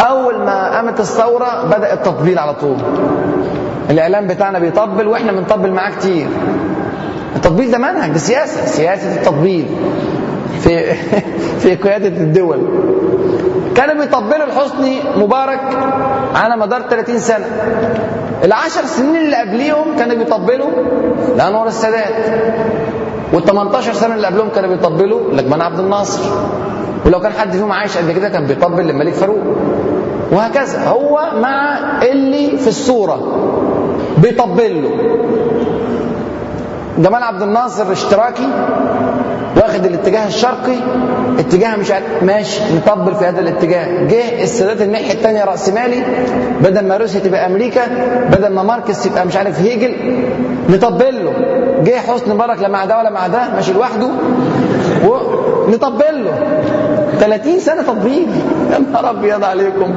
أول ما قامت الثورة بدأ التطبيل على طول. الإعلام بتاعنا بيطبل وإحنا بنطبل معاه كتير. التطبيل ده منهج ده سياسة سياسة التطبيل. في في قيادة الدول. كانوا بيطبلوا لحسني مبارك على مدار 30 سنة. العشر سنين اللي قبليهم كانوا بيطبلوا لأنور السادات. وال 18 سنة اللي قبلهم كانوا بيطبلوا لجمال عبد الناصر. ولو كان حد فيهم عايش قبل كده كان بيطبل للملك فاروق. وهكذا هو مع اللي في الصورة بيطبل له. جمال عبد الناصر اشتراكي واخد الاتجاه الشرقي اتجاه مش عارف ماشي نطبل في هذا الاتجاه. جه السادات الناحية الثانية رأسمالي بدل ما روسيا تبقى أمريكا بدل ما ماركس يبقى مش عارف هيجل نطبل له. جه حسني مبارك لا مع ده ولا مع ده ماشي لوحده ونطبل له. 30 سنة تطبيل يا نهار أبيض عليكم.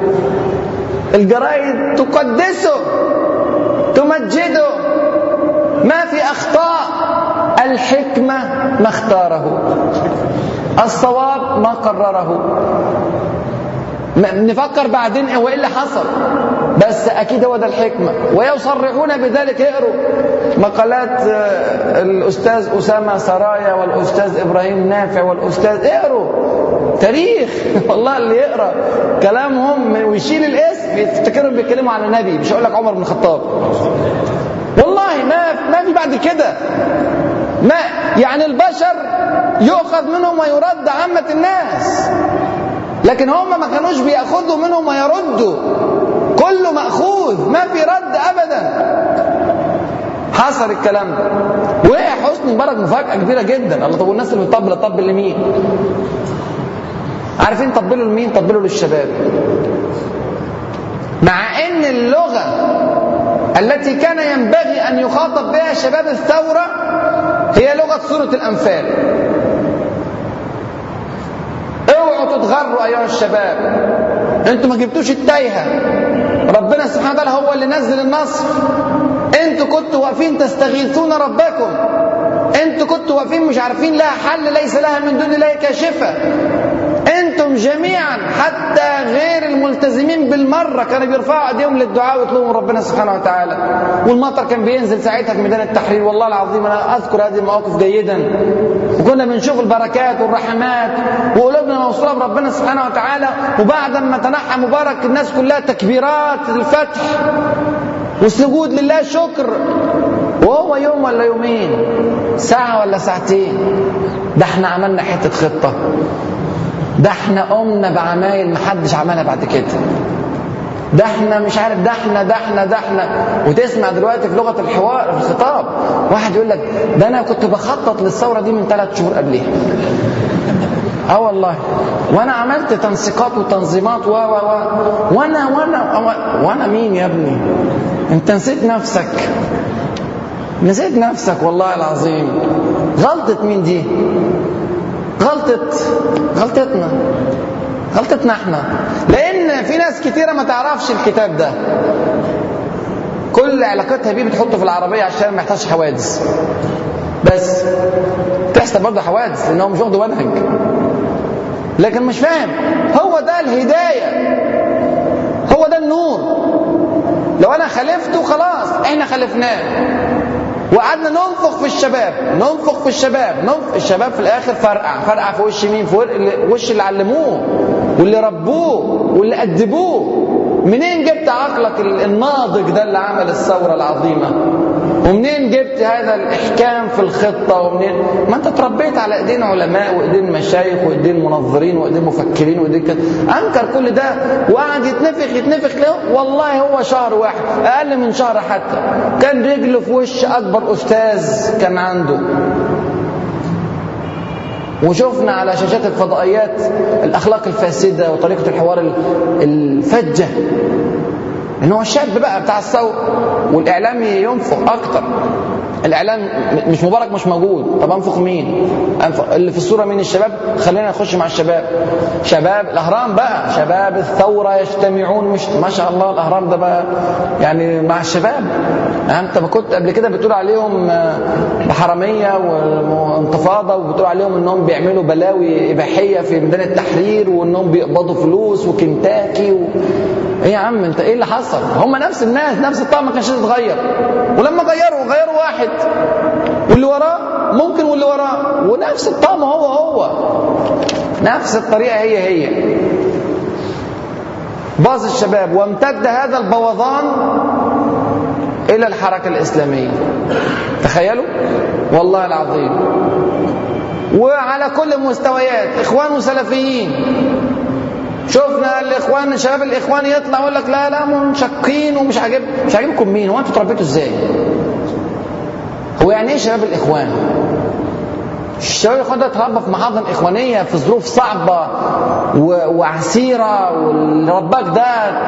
الجرايد تقدسه تمجده. ما في أخطاء. الحكمة ما اختاره. الصواب ما قرره. نفكر بعدين هو إيه اللي حصل. بس أكيد هو ده الحكمة. ويصرحون بذلك. اقروا مقالات الأستاذ أسامة سرايا والأستاذ إبراهيم نافع والأستاذ. اقروا تاريخ. والله اللي يقرأ كلامهم ويشيل الاسم يفتكرهم بيتكلموا عن النبي. مش هقول لك عمر بن الخطاب. والله ما ما في بعد كده. ما يعني البشر يؤخذ منهم ويرد عامة الناس. لكن هم ما كانوش بيأخذوا منهم ويردوا. كله مأخوذ ما في رد أبدا. حصل الكلام ده. وقع حسني مبارك مفاجأة كبيرة جدا. الله طب والناس اللي بتطبل تطبل لمين؟ عارفين طبلوا لمين؟ طبلوا للشباب. مع إن اللغة التي كان ينبغي أن يخاطب بها شباب الثورة هي لغة سورة الأنفال. اوعوا تتغروا أيها الشباب. أنتوا ما جبتوش التايهة. ربنا سبحانه وتعالى هو اللي نزل النصر. أنتوا كنتوا واقفين تستغيثون ربكم. أنتوا كنتوا واقفين مش عارفين لها حل ليس لها من دون الله كاشفة. أنتم جميعا حتى غير الملتزمين بالمرة كانوا بيرفعوا أيديهم للدعاء ويطلبوا من ربنا سبحانه وتعالى. والمطر كان بينزل ساعتها في ميدان التحرير والله العظيم أنا أذكر هذه المواقف جيدا. وكنا بنشوف البركات والرحمات وقلوبنا موصولة بربنا سبحانه وتعالى وبعد ما تنحى مبارك الناس كلها تكبيرات الفتح والسجود لله شكر. وهو يوم ولا يومين ساعة ولا ساعتين. ده إحنا عملنا حتة خطة. ده إحنا قمنا بعمايل محدش عملها بعد كده. ده إحنا مش عارف ده إحنا ده إحنا ده إحنا. وتسمع دلوقتي في لغة الحوار في الخطاب واحد يقول لك ده أنا كنت بخطط للثورة دي من ثلاث شهور قبلها آه والله. وأنا عملت تنسيقات وتنظيمات و و و. وأنا وأنا وأنا مين يا ابني؟ أنت نسيت نفسك. نسيت نفسك والله العظيم. غلطة مين دي؟ غلطة غلطتنا. غلطتنا إحنا. لأن في ناس كتيرة ما تعرفش الكتاب ده. كل علاقتها بيه بتحطه في العربية عشان ما يحصلش حوادث. بس تحصل برضه حوادث لأن هو مش واخده منهج لكن مش فاهم. هو ده الهداية. هو ده النور. لو أنا خالفته خلاص إحنا خالفناه وقعدنا ننفخ في الشباب ننفخ في الشباب ننفخ الشباب في الآخر فرقع فرقع في وش مين؟ في وش اللي علموه؟ واللي ربوه واللي أدبوه. منين جبت عقلك الناضج ده اللي عمل الثورة العظيمة؟ ومنين جبت هذا الإحكام في الخطة؟ ومنين؟ ما أنت اتربيت على إيدين علماء وإيدين مشايخ وإيدين منظرين وإيدين مفكرين وإيدين كده أنكر كل ده. وقعد يتنفخ يتنفخ له. والله هو شهر واحد. أقل من شهر حتى. كان رجله في وش أكبر أستاذ كان عنده. وشفنا على شاشات الفضائيات الأخلاق الفاسدة وطريقة الحوار الفجة. ان هو الشاب بقى بتاع الثورة والإعلام ينفق أكتر. الإعلام مش مبارك مش موجود. طب انفق مين؟ أنفق اللي في الصورة مين الشباب؟ خلينا نخش مع الشباب. شباب الأهرام بقى. شباب الثورة يجتمعون مش ما شاء الله الأهرام ده بقى يعني مع الشباب. أنت ما كنت قبل كده بتقول عليهم بحرامية وانتفاضة وبتقول عليهم إنهم بيعملوا بلاوي إباحية في ميدان التحرير وإنهم بيقبضوا فلوس وكنتاكي و... إيه يا عم أنت إيه اللي حصل؟ هم نفس الناس نفس الطعم ما كانش يتغير. ولما غيروا غيروا واحد. واللي وراه ممكن واللي وراه. ونفس الطعم هو هو. نفس الطريقة هي هي. باظ الشباب وامتد هذا البوظان إلى الحركة الإسلامية. تخيلوا؟ والله العظيم. وعلى كل المستويات اخوان وسلفيين شفنا الإخوان شباب الإخوان يطلع يقول لك لا لا منشقين ومش عاجب مش عاجبكم مين؟ هو أنتوا اتربيتوا إزاي؟ هو يعني إيه شباب الإخوان؟ الشباب الاخوان ده اتربى في محاضن إخوانية في ظروف صعبة؟ و... وعسيرة واللي رباك ده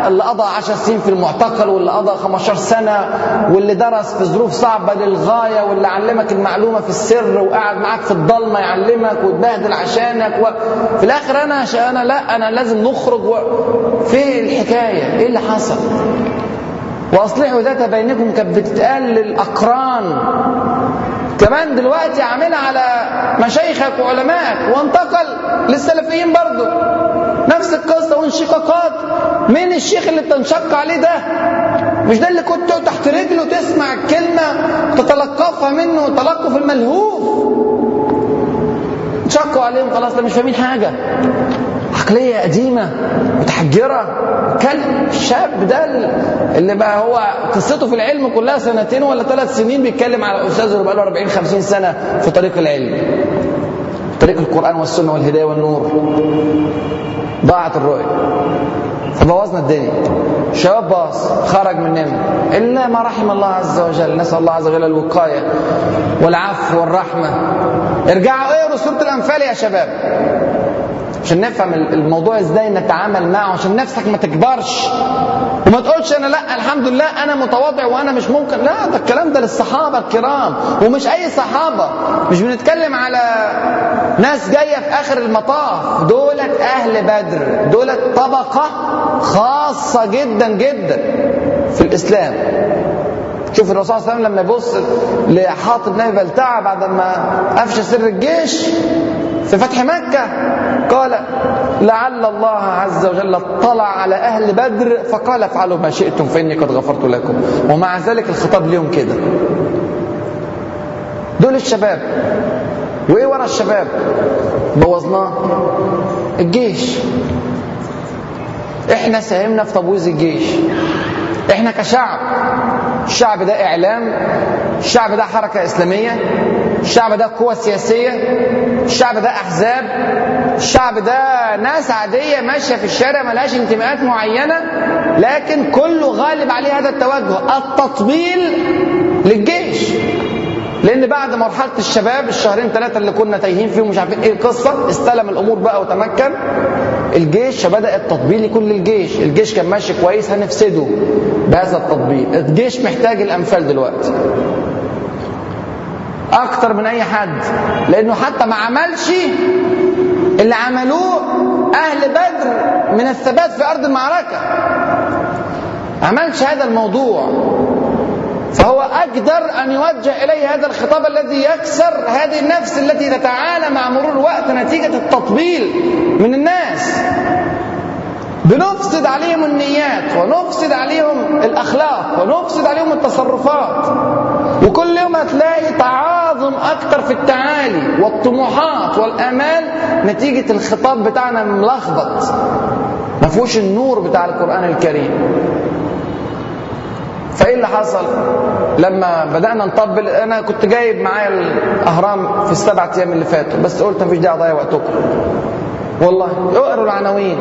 اللي قضى 10 سنين في المعتقل واللي قضى 15 سنة واللي درس في ظروف صعبة للغاية واللي علمك المعلومة في السر وقعد معاك في الضلمة يعلمك وتبهدل عشانك و... في الآخر أنا ش... أنا لا أنا لازم نخرج و... في الحكاية. إيه اللي حصل؟ وأصلحوا ذات بينكم كانت بتتقال للأقران. كمان دلوقتي عاملها على مشايخك وعلمائك وانتقل للسلفيين برضه نفس القصة وانشقاقات. مين الشيخ اللي بتنشق عليه ده؟ مش ده اللي كنت تحت رجله تسمع الكلمة تتلقفها منه تلقف الملهوف؟ انشقوا عليهم خلاص ده مش فاهمين حاجة. عقلية قديمة متحجرة. كلب الشاب ده اللي بقى هو قصته في العلم كلها سنتين ولا ثلاث سنين بيتكلم على أستاذه اللي بقى له 40 50 سنة في طريق العلم. طريق القرآن والسنة والهداية والنور. ضاعت الرؤية. فبوظنا الدنيا. الشباب باص خرج مننا إلا ما رحم الله عز وجل. نسأل الله عز وجل الوقاية والعفو والرحمة. ارجعوا اقروا سوره الأنفال يا شباب؟ عشان نفهم الموضوع إزاي نتعامل معه عشان نفسك ما تكبرش. وما تقولش أنا لأ الحمد لله أنا متواضع وأنا مش ممكن. لا ده الكلام ده للصحابة الكرام ومش أي صحابة. مش بنتكلم على ناس جاية في آخر المطاف. دولت أهل بدر دولت طبقة خاصة جدا جدا في الإسلام. شوف الرسول صلى الله عليه وسلم لما يبص لحاطب بن بلتعة بعد ما افشى سر الجيش في فتح مكة. قال لعل الله عز وجل اطلع على أهل بدر فقال افعلوا ما شئتم فإني قد غفرت لكم. ومع ذلك الخطاب ليهم كده. دول الشباب. وإيه ورا الشباب؟ بوظناه. الجيش. إحنا ساهمنا في تبويظ الجيش. إحنا كشعب. الشعب ده إعلام. الشعب ده حركة إسلامية. الشعب ده قوة سياسية. الشعب ده أحزاب. الشعب ده ناس عادية ماشية في الشارع ملهاش انتماءات معينة لكن كله غالب عليه هذا التوجه التطبيل للجيش. لأن بعد مرحلة الشباب الشهرين ثلاثة اللي كنا تايهين فيهم مش عارفين إيه القصة استلم الأمور بقى وتمكن. الجيش بدأ التطبيل يكون للجيش الجيش كان ماشي كويس هنفسده بهذا التطبيل. الجيش محتاج الامثال دلوقتي. أكتر من أي حد لأنه حتى ما عملش اللي عملوه أهل بدر من الثبات في أرض المعركة. عملش هذا الموضوع. فهو أقدر أن يوجه إليه هذا الخطاب الذي يكسر هذه النفس التي تتعالى مع مرور الوقت نتيجة التطبيل من الناس. بنفسد عليهم النيات ونفسد عليهم الأخلاق ونفسد عليهم التصرفات. وكل يوم هتلاقي تعاظم أكتر في التعالي والطموحات والآمال نتيجة الخطاب بتاعنا ملخبط. ما فيهوش النور بتاع القرآن الكريم. فإيه اللي حصل؟ لما بدأنا نطبل أنا كنت جايب معايا الأهرام في السبع أيام اللي فاتوا بس قلت مفيش داعي أضيع وقتكم. والله اقروا العناوين.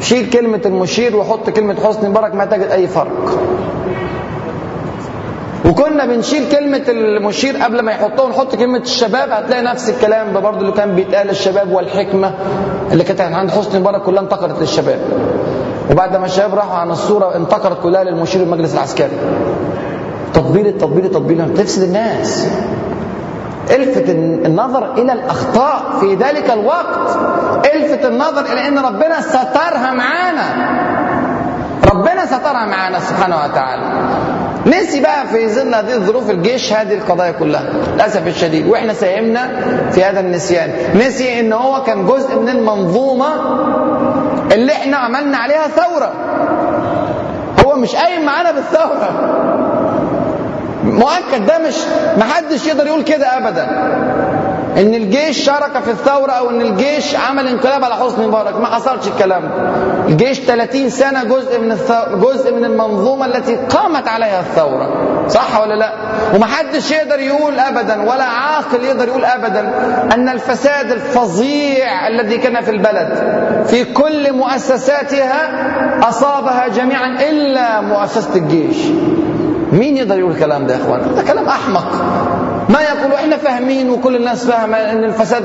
شيل كلمة المشير وحط كلمة حسني مبارك ما تجد أي فرق. وكنا بنشيل كلمة المشير قبل ما يحطوها نحط كلمة الشباب هتلاقي نفس الكلام ده برضه اللي كان بيتقال الشباب والحكمة اللي كانت عند حسني مبارك كلها انتقلت للشباب. وبعد ما الشباب راحوا عن الصورة انتقلت كلها للمشير المجلس العسكري. تطبيل التطبيل التطبيل. بتفسد الناس. الفت النظر إلى الأخطاء في ذلك الوقت. الفت النظر إلى إن ربنا سترها معانا. ربنا سترها معانا سبحانه وتعالى. نسي بقى في ظل هذه الظروف الجيش هذه القضايا كلها للأسف الشديد وإحنا ساهمنا في هذا النسيان. نسي إن هو كان جزء من المنظومة اللي إحنا عملنا عليها ثورة. هو مش قايم معانا بالثورة. مؤكد ده مش محدش يقدر يقول كده ابدا. إن الجيش شارك في الثورة أو إن الجيش عمل انقلاب على حسني مبارك ما حصلش الكلام ده. الجيش 30 سنة جزء من الثو... جزء من المنظومة التي قامت عليها الثورة. صح ولا لا؟ ومحدش يقدر يقول ابدا ولا عاقل يقدر يقول ابدا أن الفساد الفظيع الذي كان في البلد في كل مؤسساتها أصابها جميعا إلا مؤسسة الجيش. مين يقدر يقول الكلام ده يا اخوانا ده كلام أحمق. ما يقول إحنا فاهمين وكل الناس فاهمة إن الفساد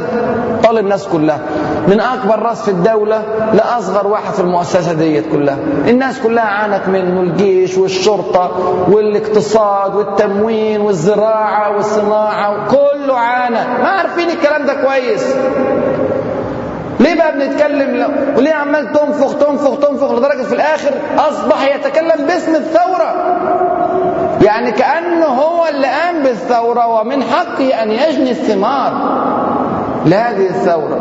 طال الناس كلها. من أكبر رأس في الدولة لأصغر واحد في المؤسسة ديت كلها. الناس كلها عانت منه الجيش والشرطة والاقتصاد والتموين والزراعة والصناعة كله عانى. ما عارفين الكلام ده كويس. ليه بقى بنتكلم؟ وليه عمال تنفخ تنفخ تنفخ لدرجة في الآخر أصبح يتكلم باسم الثورة؟ يعني كأنه هو اللي قام بالثورة ومن حقه أن يجني الثمار لهذه الثورة.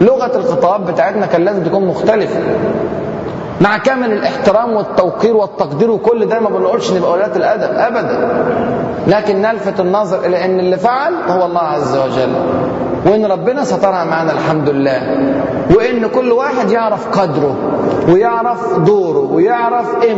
لغة الخطاب بتاعتنا كان لازم تكون مختلفة. مع كامل الاحترام والتوقير والتقدير وكل ده ما بنقولش نبقى أولاد الأدب ابدا. لكن نلفت النظر إلى إن اللي فعل هو الله عز وجل. وإن ربنا سترها معنا الحمد لله. وإن كل واحد يعرف قدره ويعرف دوره ويعرف قيمته.